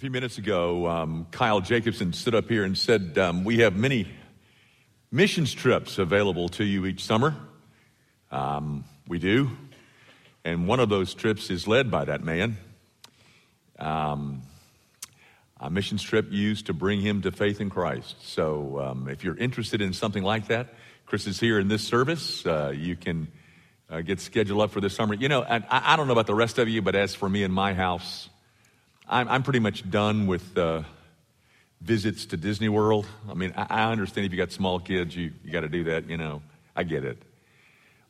A few minutes ago, um, Kyle Jacobson stood up here and said, um, We have many missions trips available to you each summer. Um, we do. And one of those trips is led by that man. Um, a missions trip used to bring him to faith in Christ. So um, if you're interested in something like that, Chris is here in this service. Uh, you can uh, get scheduled up for this summer. You know, I, I don't know about the rest of you, but as for me and my house, I'm, I'm pretty much done with uh, visits to Disney World. I mean, I, I understand if you got small kids, you, you got to do that, you know. I get it.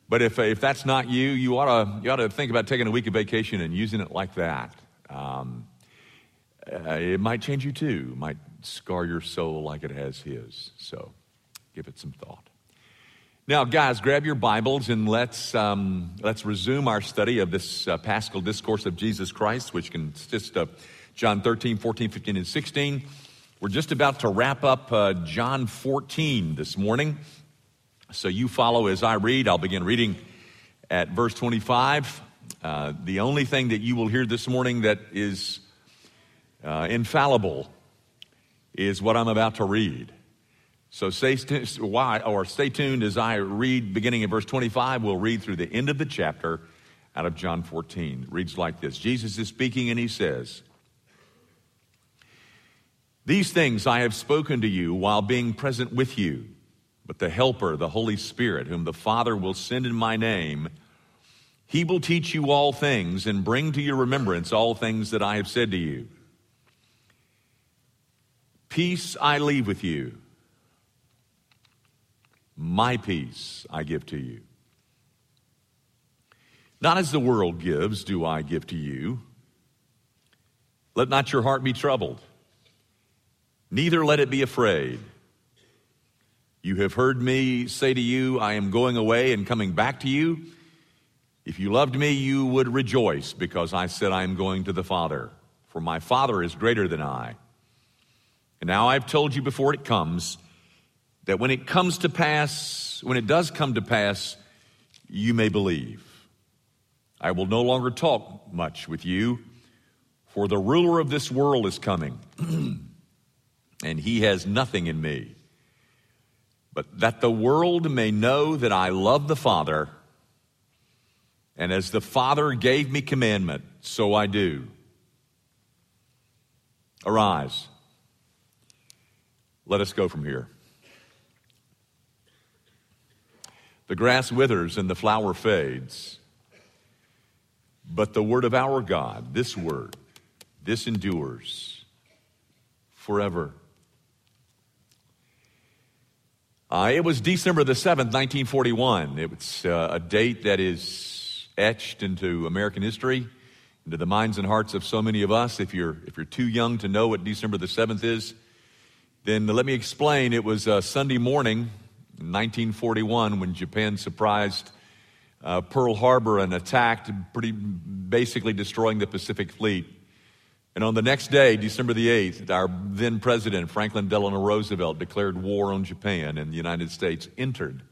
But if, if that's not you, you ought, to, you ought to think about taking a week of vacation and using it like that. Um, uh, it might change you too, it might scar your soul like it has his. So give it some thought. Now, guys, grab your Bibles and let's, um, let's resume our study of this uh, Paschal Discourse of Jesus Christ, which consists of John 13, 14, 15, and 16. We're just about to wrap up uh, John 14 this morning. So you follow as I read. I'll begin reading at verse 25. Uh, the only thing that you will hear this morning that is uh, infallible is what I'm about to read. So stay, why, or stay tuned as I read beginning in verse 25. We'll read through the end of the chapter out of John 14. It reads like this Jesus is speaking and he says, These things I have spoken to you while being present with you, but the Helper, the Holy Spirit, whom the Father will send in my name, he will teach you all things and bring to your remembrance all things that I have said to you. Peace I leave with you. My peace I give to you. Not as the world gives, do I give to you. Let not your heart be troubled, neither let it be afraid. You have heard me say to you, I am going away and coming back to you. If you loved me, you would rejoice because I said, I am going to the Father, for my Father is greater than I. And now I've told you before it comes that when it comes to pass, when it does come to pass, you may believe. I will no longer talk much with you, for the ruler of this world is coming, and he has nothing in me. But that the world may know that I love the Father, and as the Father gave me commandment, so I do. Arise. Let us go from here. The grass withers and the flower fades. But the word of our God, this word, this endures forever. Uh, it was December the 7th, 1941. It was uh, a date that is etched into American history, into the minds and hearts of so many of us. If you're, if you're too young to know what December the 7th is, then let me explain. It was a Sunday morning 1941 when Japan surprised uh, Pearl Harbor and attacked, pretty basically destroying the Pacific Fleet. And on the next day, December the 8th, our then president, Franklin Delano Roosevelt, declared war on Japan, and the United States entered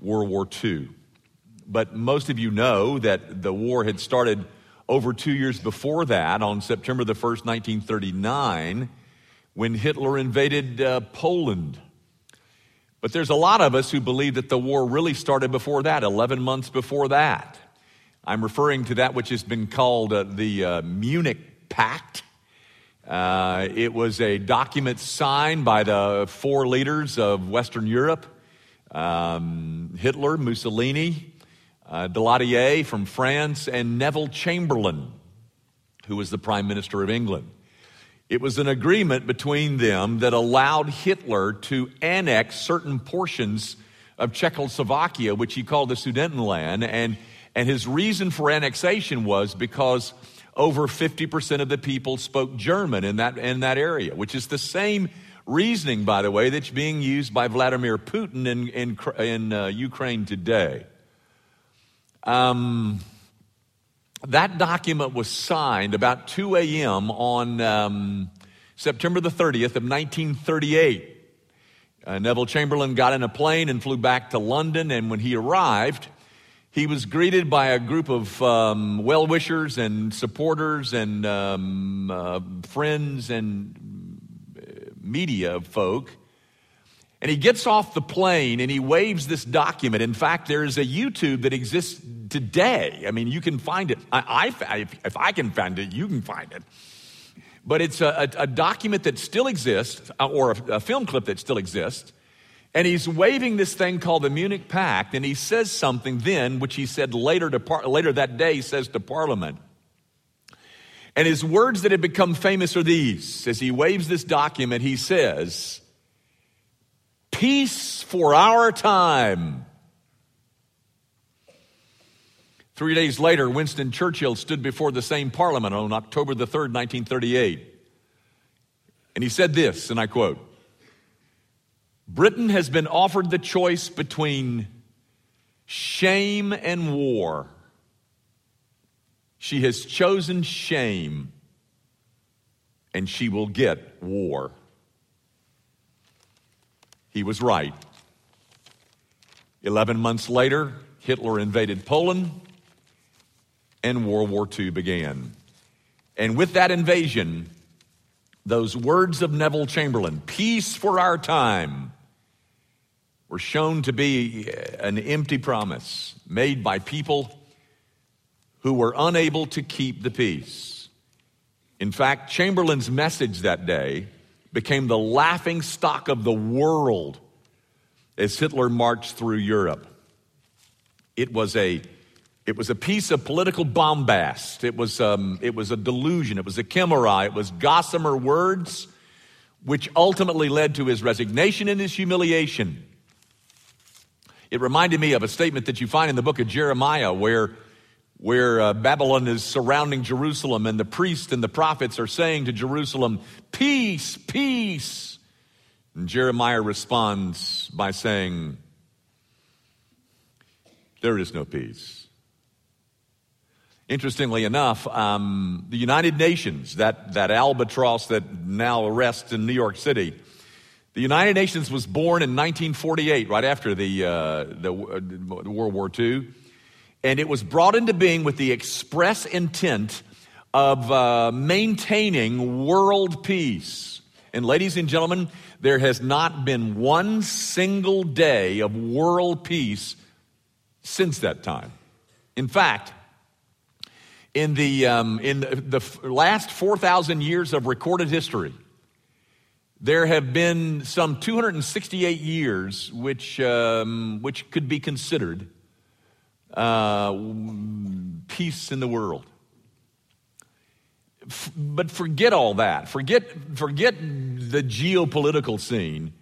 World War II. But most of you know that the war had started over two years before that, on September the 1st, 1939, when Hitler invaded uh, Poland. But there's a lot of us who believe that the war really started before that, 11 months before that. I'm referring to that which has been called uh, the uh, Munich Pact. Uh, it was a document signed by the four leaders of Western Europe um, Hitler, Mussolini, uh, Daladier from France, and Neville Chamberlain, who was the Prime Minister of England. It was an agreement between them that allowed Hitler to annex certain portions of Czechoslovakia, which he called the Sudetenland. And, and his reason for annexation was because over 50% of the people spoke German in that, in that area, which is the same reasoning, by the way, that's being used by Vladimir Putin in, in, in uh, Ukraine today. Um, that document was signed about 2 a.m. on um, September the 30th of 1938. Uh, Neville Chamberlain got in a plane and flew back to London, and when he arrived, he was greeted by a group of um, well wishers and supporters and um, uh, friends and uh, media folk. And he gets off the plane and he waves this document. In fact, there is a YouTube that exists today. I mean, you can find it. I, I if, if, I can find it, you can find it. But it's a, a, a document that still exists, uh, or a, a film clip that still exists and he's waving this thing called the Munich Pact, and he says something then, which he said later, to par- later that day, he says to Parliament. And his words that have become famous are these. As he waves this document, he says, Peace for our time. Three days later, Winston Churchill stood before the same parliament on October the 3rd, 1938. And he said this, and I quote, Britain has been offered the choice between shame and war. She has chosen shame, and she will get war. He was right. Eleven months later, Hitler invaded Poland, and World War II began. And with that invasion, those words of Neville Chamberlain, peace for our time, were shown to be uh, an empty promise made by people who were unable to keep the peace. In fact, Chamberlain's message that day became the laughing stock of the world as Hitler marched through Europe. It was a it was a piece of political bombast. It was, um, it was a delusion. It was a chimera. It was gossamer words, which ultimately led to his resignation and his humiliation. It reminded me of a statement that you find in the book of Jeremiah where, where uh, Babylon is surrounding Jerusalem and the priests and the prophets are saying to Jerusalem, Peace, peace. And Jeremiah responds by saying, There is no peace. Interestingly enough, um, the United Nations, that, that albatross that now rests in New York City, the United Nations was born in 1948, right after the, uh, the, uh, World War II, and it was brought into being with the express intent of uh, maintaining world peace. And, ladies and gentlemen, there has not been one single day of world peace since that time. In fact, in the, um, in the last 4,000 years of recorded history, there have been some 268 years which, um, which could be considered uh, peace in the world. F- but forget all that. Forget, forget the geopolitical scene.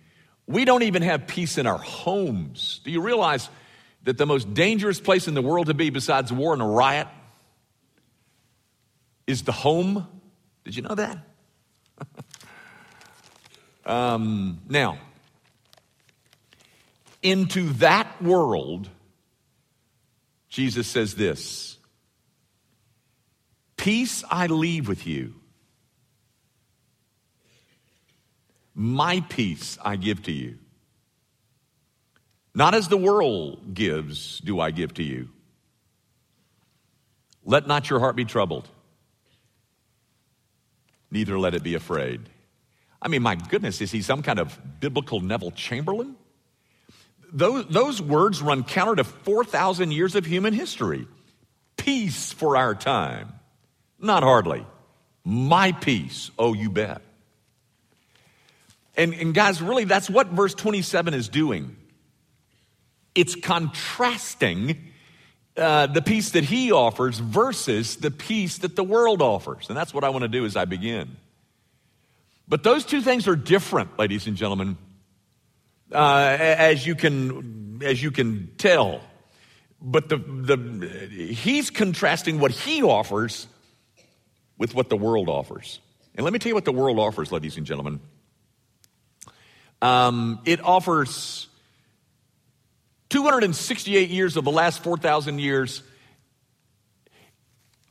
We don't even have peace in our homes. Do you realize that the most dangerous place in the world to be besides war and a riot is the home? Did you know that? Um, now, into that world, Jesus says this Peace I leave with you, my peace I give to you. Not as the world gives, do I give to you. Let not your heart be troubled, neither let it be afraid. I mean, my goodness, is he some kind of biblical Neville Chamberlain? Those, those words run counter to 4,000 years of human history. Peace for our time. Not hardly. My peace. Oh, you bet. And, and guys, really, that's what verse 27 is doing. It's contrasting uh, the peace that he offers versus the peace that the world offers. And that's what I want to do as I begin. But those two things are different, ladies and gentlemen, uh, as you can as you can tell. But the, the, he's contrasting what he offers with what the world offers. And let me tell you what the world offers, ladies and gentlemen. Um, it offers 268 years of the last 4,000 years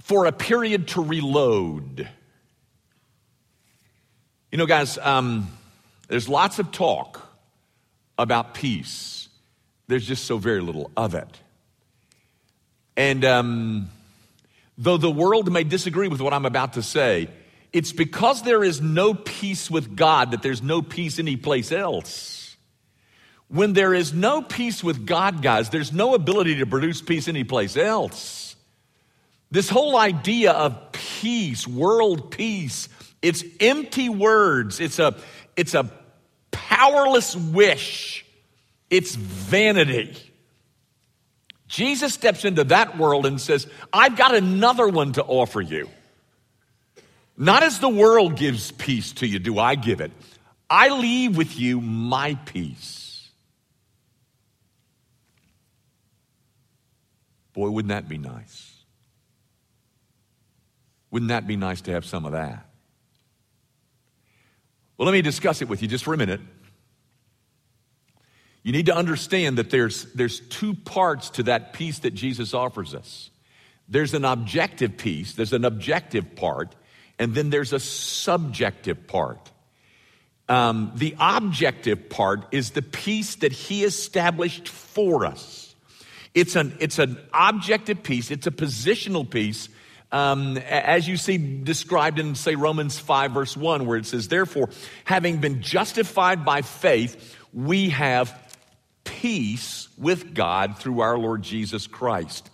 for a period to reload. You know, guys, um, there's lots of talk about peace, there's just so very little of it. And um, though the world may disagree with what I'm about to say, it's because there is no peace with God that there's no peace anyplace else. When there is no peace with God, guys, there's no ability to produce peace anyplace else. This whole idea of peace, world peace, it's empty words. It's a, it's a powerless wish. It's vanity. Jesus steps into that world and says, I've got another one to offer you. Not as the world gives peace to you, do I give it. I leave with you my peace. Boy, wouldn't that be nice? Wouldn't that be nice to have some of that? Well, let me discuss it with you just for a minute. You need to understand that there's, there's two parts to that peace that Jesus offers us. There's an objective piece, there's an objective part, and then there's a subjective part. Um, the objective part is the peace that he established for us. It's an, it's an objective peace, it's a positional peace, um, as you see described in, say, Romans 5, verse 1, where it says, Therefore, having been justified by faith, we have peace with God through our Lord Jesus Christ.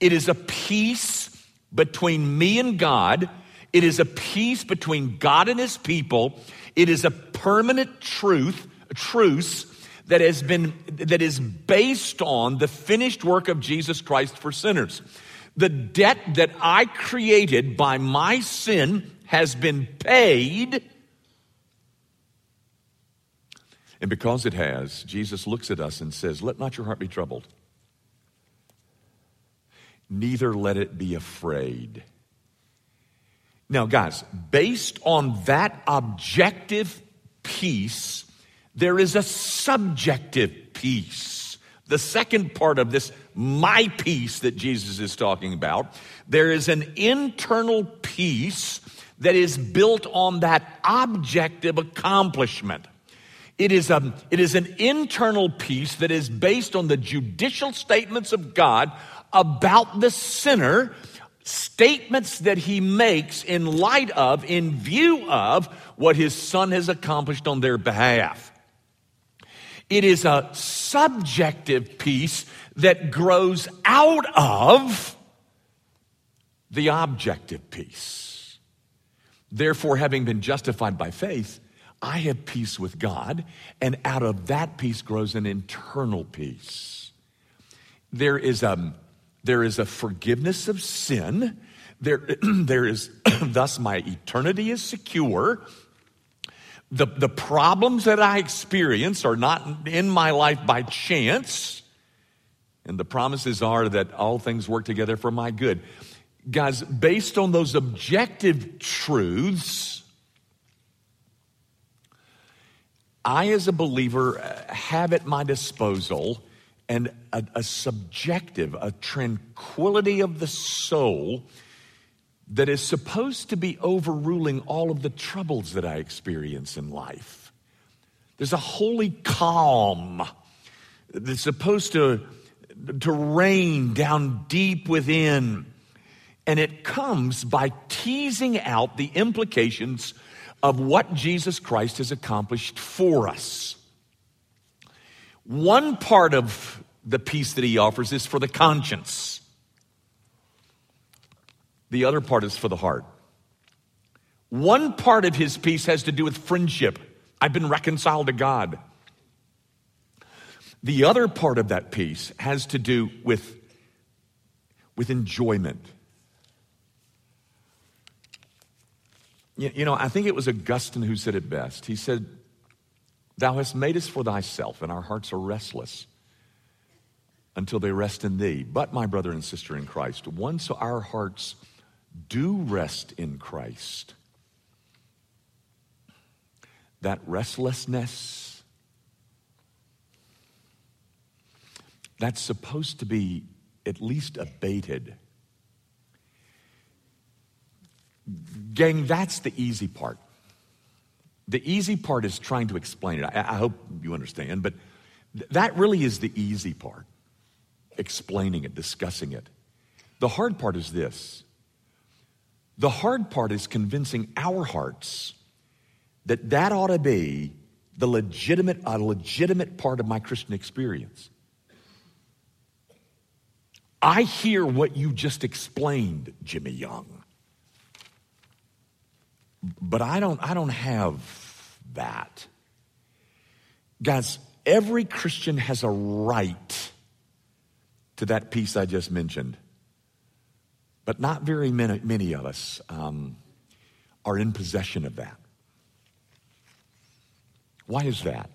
It is a peace between me and God. It is a peace between God and his people. It is a permanent truth, a truce that has been that is based on the finished work of Jesus Christ for sinners. The debt that I created by my sin has been paid and because it has, Jesus looks at us and says, Let not your heart be troubled, neither let it be afraid. Now, guys, based on that objective peace, there is a subjective peace. The second part of this, my peace that Jesus is talking about, there is an internal peace that is built on that objective accomplishment. It is, a, it is an internal peace that is based on the judicial statements of God about the sinner, statements that he makes in light of, in view of what his son has accomplished on their behalf. It is a subjective peace that grows out of the objective peace. Therefore, having been justified by faith, I have peace with God, and out of that peace grows an internal peace. There is a, there is a forgiveness of sin. There, there is, thus, my eternity is secure. The, the problems that I experience are not in my life by chance. And the promises are that all things work together for my good. Guys, based on those objective truths, I, as a believer, have at my disposal and a, a subjective, a tranquility of the soul that is supposed to be overruling all of the troubles that I experience in life. There's a holy calm that's supposed to, to reign down deep within. And it comes by teasing out the implications of what Jesus Christ has accomplished for us. One part of the peace that he offers is for the conscience, the other part is for the heart. One part of his peace has to do with friendship. I've been reconciled to God. The other part of that peace has to do with, with enjoyment. You know, I think it was Augustine who said it best. He said, Thou hast made us for thyself, and our hearts are restless until they rest in thee. But, my brother and sister in Christ, once our hearts do rest in Christ, that restlessness, that's supposed to be at least abated Gang, that's the easy part. The easy part is trying to explain it. I, I hope you understand, but th- that really is the easy part explaining it, discussing it. The hard part is this the hard part is convincing our hearts that that ought to be the legitimate, a legitimate part of my Christian experience. I hear what you just explained, Jimmy Young. But I don't, I don't have that. Guys, every Christian has a right to that peace I just mentioned. But not very many, many of us um, are in possession of that. Why is that?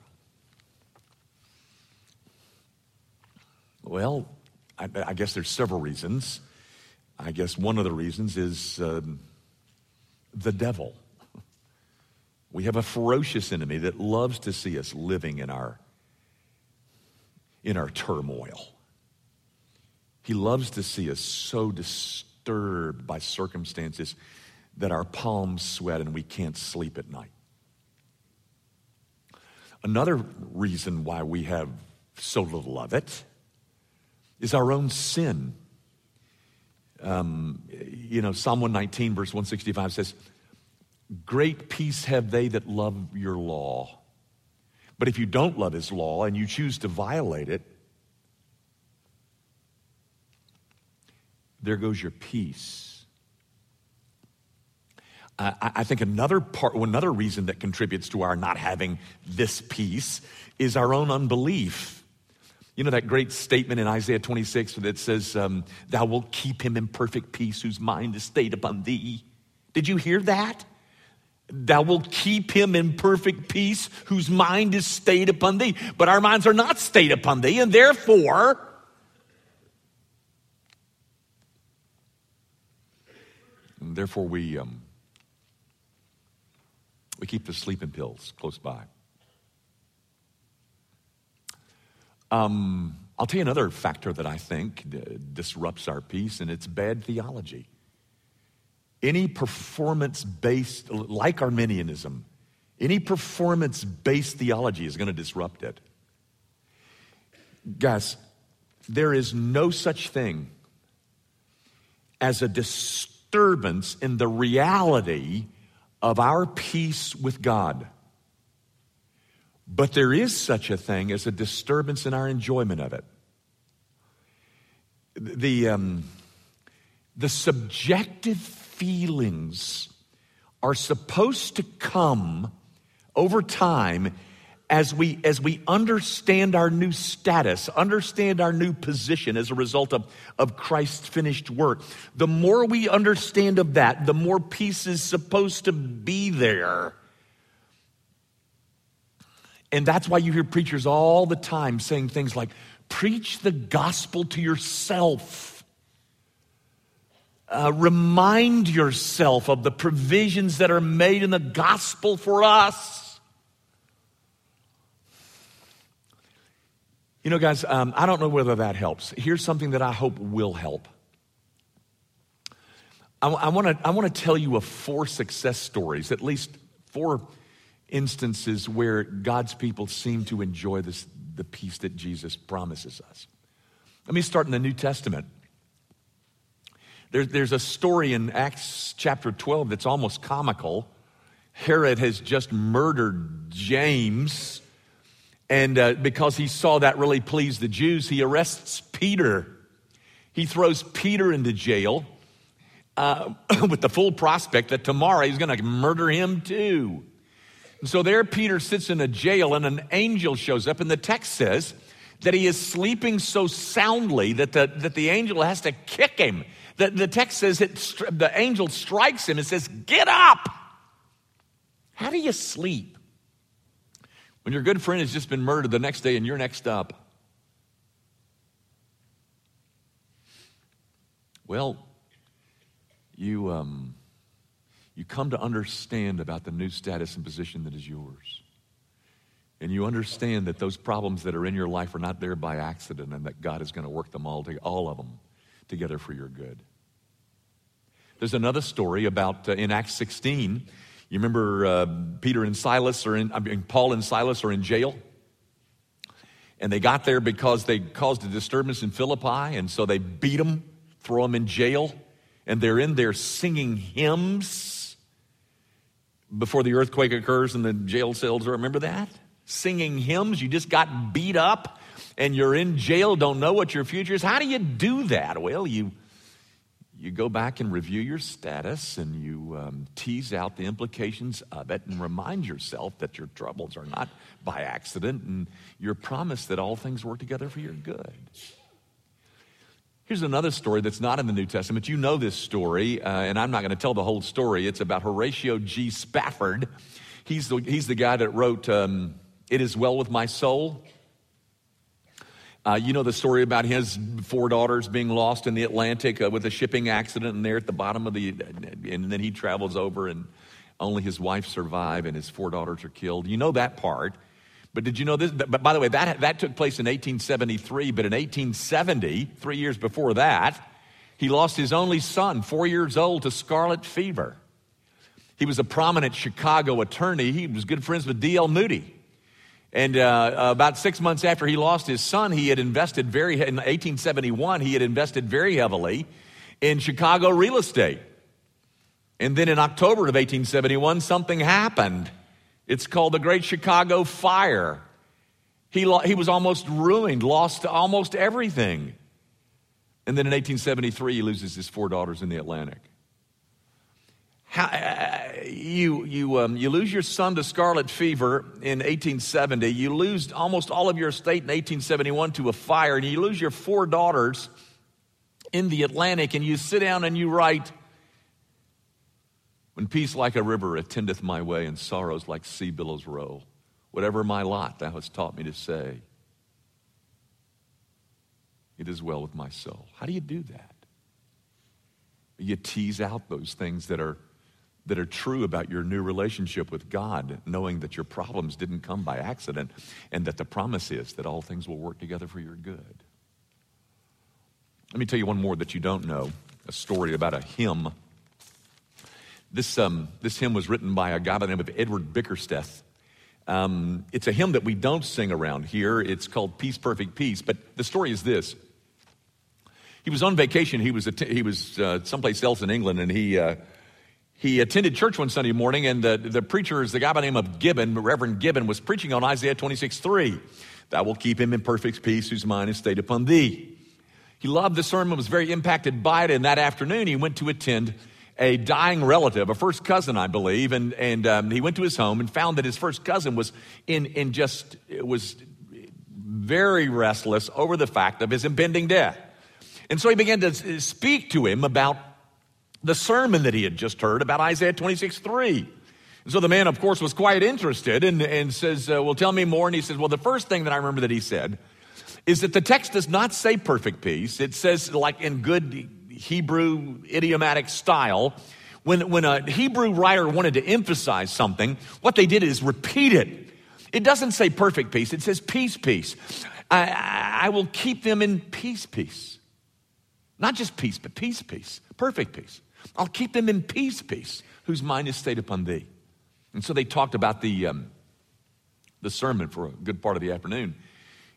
Well, I, I guess there's several reasons. I guess one of the reasons is um, the devil. We have a ferocious enemy that loves to see us living in our in our turmoil. He loves to see us so disturbed by circumstances that our palms sweat and we can't sleep at night. Another reason why we have so little of it is our own sin. Um, you know, Psalm 119, verse 165 says, Great peace have they that love your law. But if you don't love his law and you choose to violate it, there goes your peace. Uh, I think another part, another reason that contributes to our not having this peace is our own unbelief. You know that great statement in Isaiah 26 that says, um, Thou wilt keep him in perfect peace whose mind is stayed upon thee. Did you hear that? Thou wilt keep him in perfect peace whose mind is stayed upon thee. But our minds are not stayed upon thee, and therefore, and therefore we, um, we keep the sleeping pills close by. Um, I'll tell you another factor that I think disrupts our peace, and it's bad theology. Any performance based, like Arminianism, any performance based theology is going to disrupt it. Guys, there is no such thing as a disturbance in the reality of our peace with God. But there is such a thing as a disturbance in our enjoyment of it. The, um, the subjective feelings are supposed to come over time as we as we understand our new status understand our new position as a result of, of christ's finished work the more we understand of that the more peace is supposed to be there and that's why you hear preachers all the time saying things like preach the gospel to yourself uh, remind yourself of the provisions that are made in the gospel for us. You know, guys, um, I don't know whether that helps. Here's something that I hope will help. I want to I want to tell you of four success stories, at least four instances where God's people seem to enjoy this, the peace that Jesus promises us. Let me start in the New Testament. There, there's a story in Acts chapter 12 that's almost comical. Herod has just murdered James. And uh, because he saw that really pleased the Jews, he arrests Peter. He throws Peter into jail uh, with the full prospect that tomorrow he's going to murder him too. And so there Peter sits in a jail and an angel shows up, and the text says that he is sleeping so soundly that the, that the angel has to kick him the, the text says it, the angel strikes him and says, Get up! How do you sleep? When your good friend has just been murdered the next day and you're next up. Well, you, um, you come to understand about the new status and position that is yours. And you understand that those problems that are in your life are not there by accident and that God is going to work them all, all of them together for your good. There's another story about uh, in Acts 16. You remember uh, Peter and Silas are in, I mean, Paul and Silas are in jail. And they got there because they caused a disturbance in Philippi, and so they beat them throw them in jail, and they're in there singing hymns before the earthquake occurs and the jail cells. Remember that? Singing hymns. You just got beat up and you're in jail, don't know what your future is. How do you do that? Well, you you go back and review your status and you um, tease out the implications of it and remind yourself that your troubles are not by accident and you're promised that all things work together for your good. Here's another story that's not in the New Testament. You know this story, uh, and I'm not going to tell the whole story. It's about Horatio G. Spafford. He's the, he's the guy that wrote um, It Is Well With My Soul. Uh, you know the story about his four daughters being lost in the Atlantic uh, with a shipping accident, and they're at the bottom of the, and then he travels over, and only his wife survive, and his four daughters are killed. You know that part. But did you know this? But by the way, that, that took place in 1873, but in 1870, three years before that, he lost his only son, four years old, to scarlet fever. He was a prominent Chicago attorney. He was good friends with D.L. Moody. And uh, about six months after he lost his son, he had invested very, in 1871, he had invested very heavily in Chicago real estate. And then in October of 1871, something happened. It's called the Great Chicago Fire. He, lo- he was almost ruined, lost almost everything. And then in 1873, he loses his four daughters in the Atlantic. How, uh, you, you, um, you lose your son to scarlet fever in 1870. You lose almost all of your estate in 1871 to a fire, and you lose your four daughters in the Atlantic, and you sit down and you write, When peace like a river attendeth my way, and sorrows like sea billows roll, whatever my lot thou hast taught me to say, it is well with my soul. How do you do that? You tease out those things that are that are true about your new relationship with God, knowing that your problems didn't come by accident and that the promise is that all things will work together for your good. Let me tell you one more that you don't know a story about a hymn. This, um, this hymn was written by a guy by the name of Edward Bickersteth. Um, it's a hymn that we don't sing around here. It's called Peace, Perfect Peace. But the story is this. He was on vacation. He was, he was uh, someplace else in England, and he, uh, he attended church one Sunday morning, and the, the preacher is the guy by the name of Gibbon, Reverend Gibbon, was preaching on Isaiah 26 3. That will keep him in perfect peace whose mind is stayed upon thee. He loved the sermon, was very impacted by it, and that afternoon he went to attend a dying relative, a first cousin, I believe, and, and um, he went to his home and found that his first cousin was in, in just, was very restless over the fact of his impending death. And so he began to speak to him about the sermon that he had just heard about Isaiah 26 3. And So the man, of course, was quite interested and, and says, uh, Well, tell me more. And he says, Well, the first thing that I remember that he said is that the text does not say perfect peace. It says, like in good Hebrew idiomatic style, when, when a Hebrew writer wanted to emphasize something, what they did is repeat it. It doesn't say perfect peace, it says peace, peace. I, I will keep them in peace, peace. Not just peace, but peace, peace, perfect peace. I'll keep them in peace, peace, whose mind is stayed upon thee. And so they talked about the, um, the sermon for a good part of the afternoon.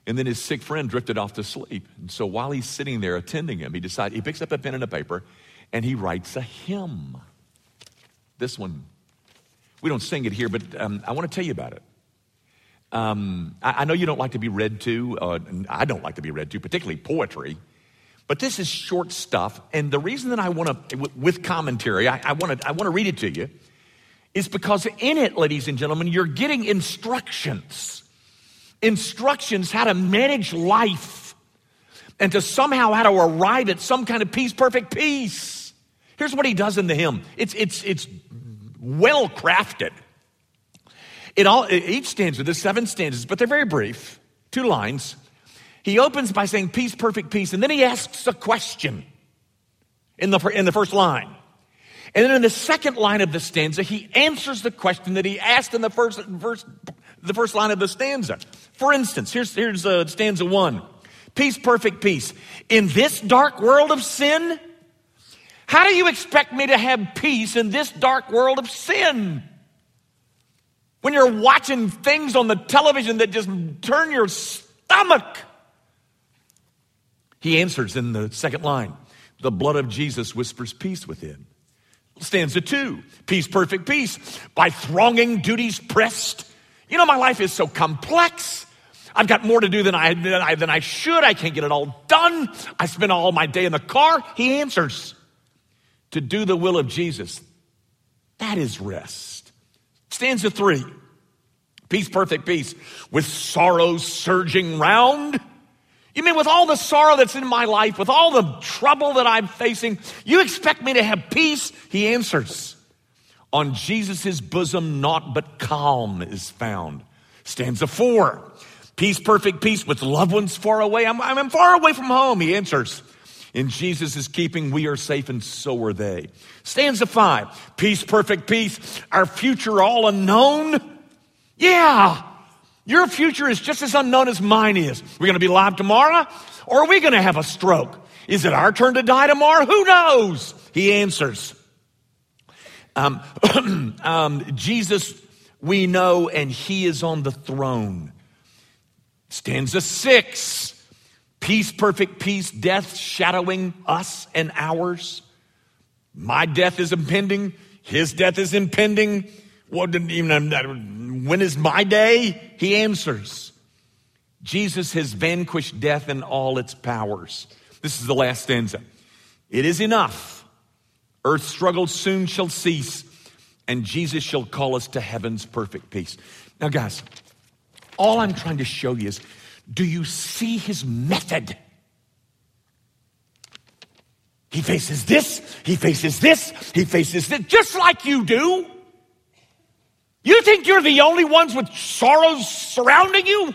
And then his sick friend drifted off to sleep. And so while he's sitting there attending him, he decides, he picks up a pen and a paper and he writes a hymn. This one, we don't sing it here, but um, I want to tell you about it. Um, I, I, know you don't like to be read to, uh, I don't like to be read to, particularly poetry. But this is short stuff. And the reason that I want to, with commentary, I, I want to I want to read it to you, is because in it, ladies and gentlemen, you're getting instructions. Instructions how to manage life and to somehow how to arrive at some kind of peace, perfect peace. Here's what he does in the hymn. It's, it's, it's well crafted. It all, each stanza, there's seven stanzas, but they're very brief. Two lines. He opens by saying, Peace, perfect peace. And then he asks a question in the, in the first line. And then in the second line of the stanza, he answers the question that he asked in the first, verse, the first line of the stanza. For instance, here's, here's uh, stanza one Peace, perfect peace. In this dark world of sin, how do you expect me to have peace in this dark world of sin? When you're watching things on the television that just turn your stomach. He answers in the second line The blood of Jesus whispers peace within. Stanza two, peace, perfect peace. By thronging duties pressed. You know, my life is so complex. I've got more to do than I, than I, than I should. I can't get it all done. I spend all my day in the car. He answers to do the will of Jesus. That is rest. Stanza three, peace, perfect peace. With sorrows surging round. You mean with all the sorrow that's in my life, with all the trouble that I'm facing, you expect me to have peace? He answers. On Jesus' bosom, naught but calm is found. Stanza four. Peace, perfect peace with loved ones far away. I'm, I'm far away from home. He answers. In Jesus' keeping, we are safe and so are they. Stanza five. Peace, perfect peace. Our future all unknown. Yeah. Your future is just as unknown as mine is. We're going to be alive tomorrow, or are we going to have a stroke? Is it our turn to die tomorrow? Who knows? He answers. Um, um, Jesus, we know, and He is on the throne. Stanza six peace, perfect peace, death shadowing us and ours. My death is impending, His death is impending. What even when is my day? He answers. Jesus has vanquished death and all its powers. This is the last stanza. It is enough. Earth's struggles soon shall cease, and Jesus shall call us to heaven's perfect peace. Now, guys, all I'm trying to show you is do you see his method? He faces this, he faces this, he faces this, just like you do. You think you're the only ones with sorrows surrounding you?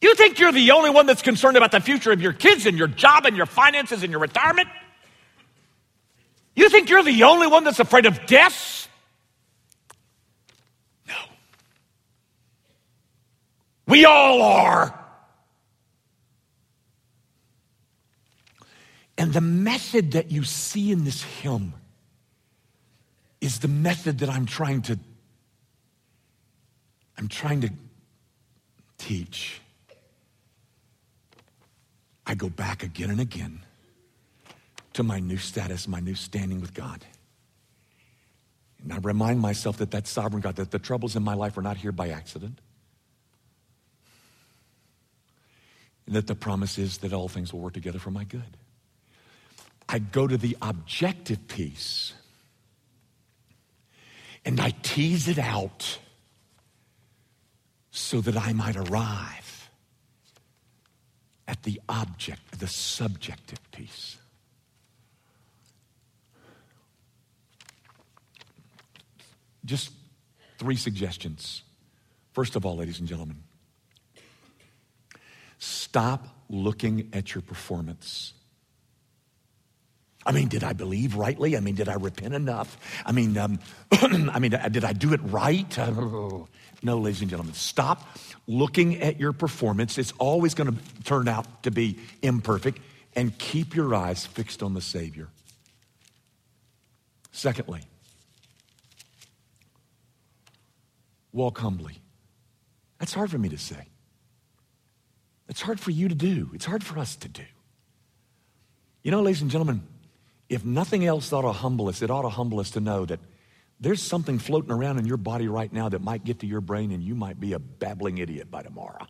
You think you're the only one that's concerned about the future of your kids and your job and your finances and your retirement? You think you're the only one that's afraid of death? No. We all are. And the method that you see in this hymn is the method that I'm trying to I'm trying to teach. I go back again and again to my new status, my new standing with God. And I remind myself that that sovereign God, that the troubles in my life are not here by accident. And that the promise is that all things will work together for my good. I go to the objective piece and I tease it out so that I might arrive at the object, the subjective piece. Just three suggestions. First of all, ladies and gentlemen, stop looking at your performance I mean, did I believe rightly? I mean, did I repent enough? I mean, um, I mean, did I do it right? no, ladies and gentlemen, stop looking at your performance. It's always going to turn out to be imperfect, and keep your eyes fixed on the Savior. Secondly, walk humbly. That's hard for me to say. It's hard for you to do. It's hard for us to do. You know, ladies and gentlemen, if nothing else ought to humble us, it ought to humble us to know that there's something floating around in your body right now that might get to your brain and you might be a babbling idiot by tomorrow.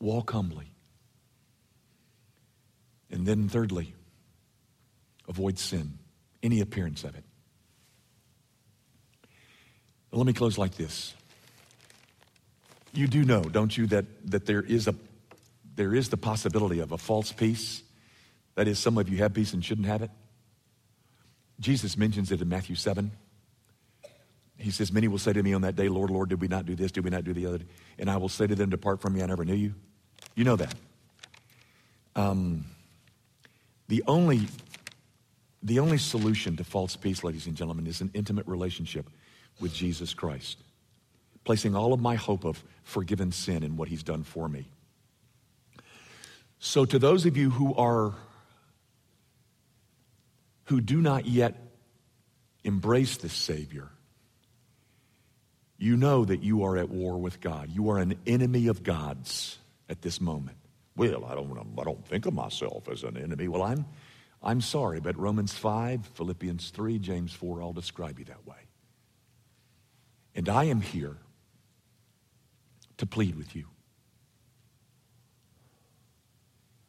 Walk humbly. And then, thirdly, avoid sin, any appearance of it. Let me close like this. You do know, don't you, that, that there is a there is the possibility of a false peace. That is, some of you have peace and shouldn't have it. Jesus mentions it in Matthew 7. He says, Many will say to me on that day, Lord, Lord, did we not do this? Did we not do the other? And I will say to them, Depart from me, I never knew you. You know that. Um, the only the only solution to false peace, ladies and gentlemen, is an intimate relationship with Jesus Christ, placing all of my hope of forgiven sin in what he's done for me. So, to those of you who are, who do not yet embrace this Savior, you know that you are at war with God. You are an enemy of God's at this moment. Well, I don't, I don't think of myself as an enemy. Well, I'm, I'm sorry, but Romans 5, Philippians 3, James 4 all describe you that way. And I am here to plead with you.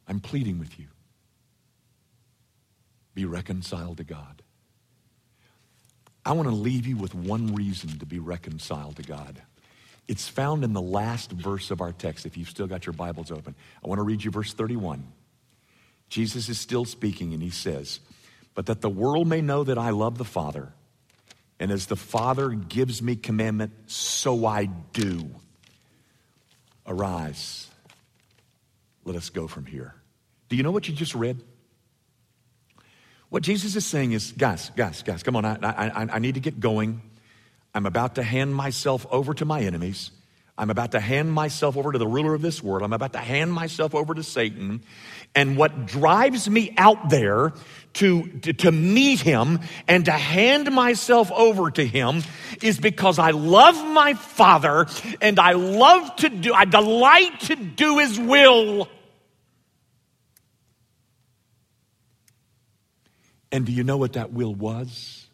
I'm pleading with you. Be reconciled to God. I want to leave you with one reason to be reconciled to God. It's found in the last verse of our text, if you've still got your Bibles open. I want to read you verse 31. Jesus is still speaking, and he says, But that the world may know that I love the Father, and as the Father gives me commandment, so I do. Arise. Let us go from here. Do you know what you just read? What Jesus is saying is, guys, guys, guys, come on, I, I, I need to get going. I'm about to hand myself over to my enemies. I'm about to hand myself over to the ruler of this world. I'm about to hand myself over to Satan. And what drives me out there to, to, to, meet him and to hand myself over to him is because I love my father and I love to do, I delight to do his will. And do you know what that will was?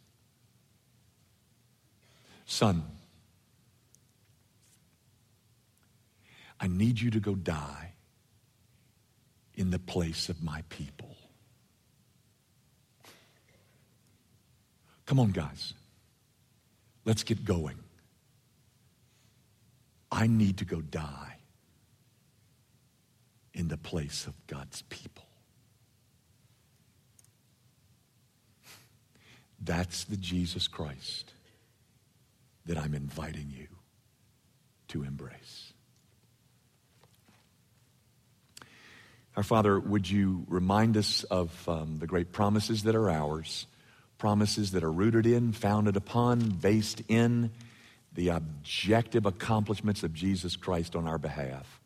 Son, I need you to go die in the place of my people. Come on, guys. Let's get going. I need to go die in the place of God's people. That's the Jesus Christ that I'm inviting you to embrace. Our Father, would you remind us of um, the great promises that are ours, promises that are rooted in, founded upon, based in the objective accomplishments of Jesus Christ on our behalf?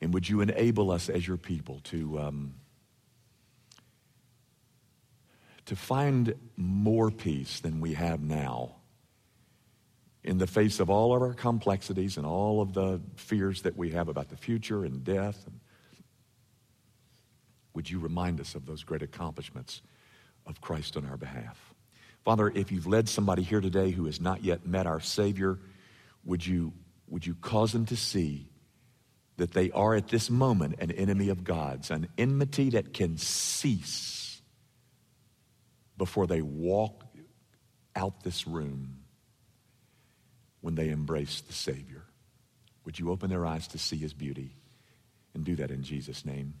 And would you enable us as your people to. Um, to find more peace than we have now in the face of all of our complexities and all of the fears that we have about the future and death. Would you remind us of those great accomplishments of Christ on our behalf? Father, if you've led somebody here today who has not yet met our Savior, would you, would you cause them to see that they are at this moment an enemy of God's, an enmity that can cease before they walk out this room when they embrace the Savior. Would you open their eyes to see his beauty? And do that in Jesus' name.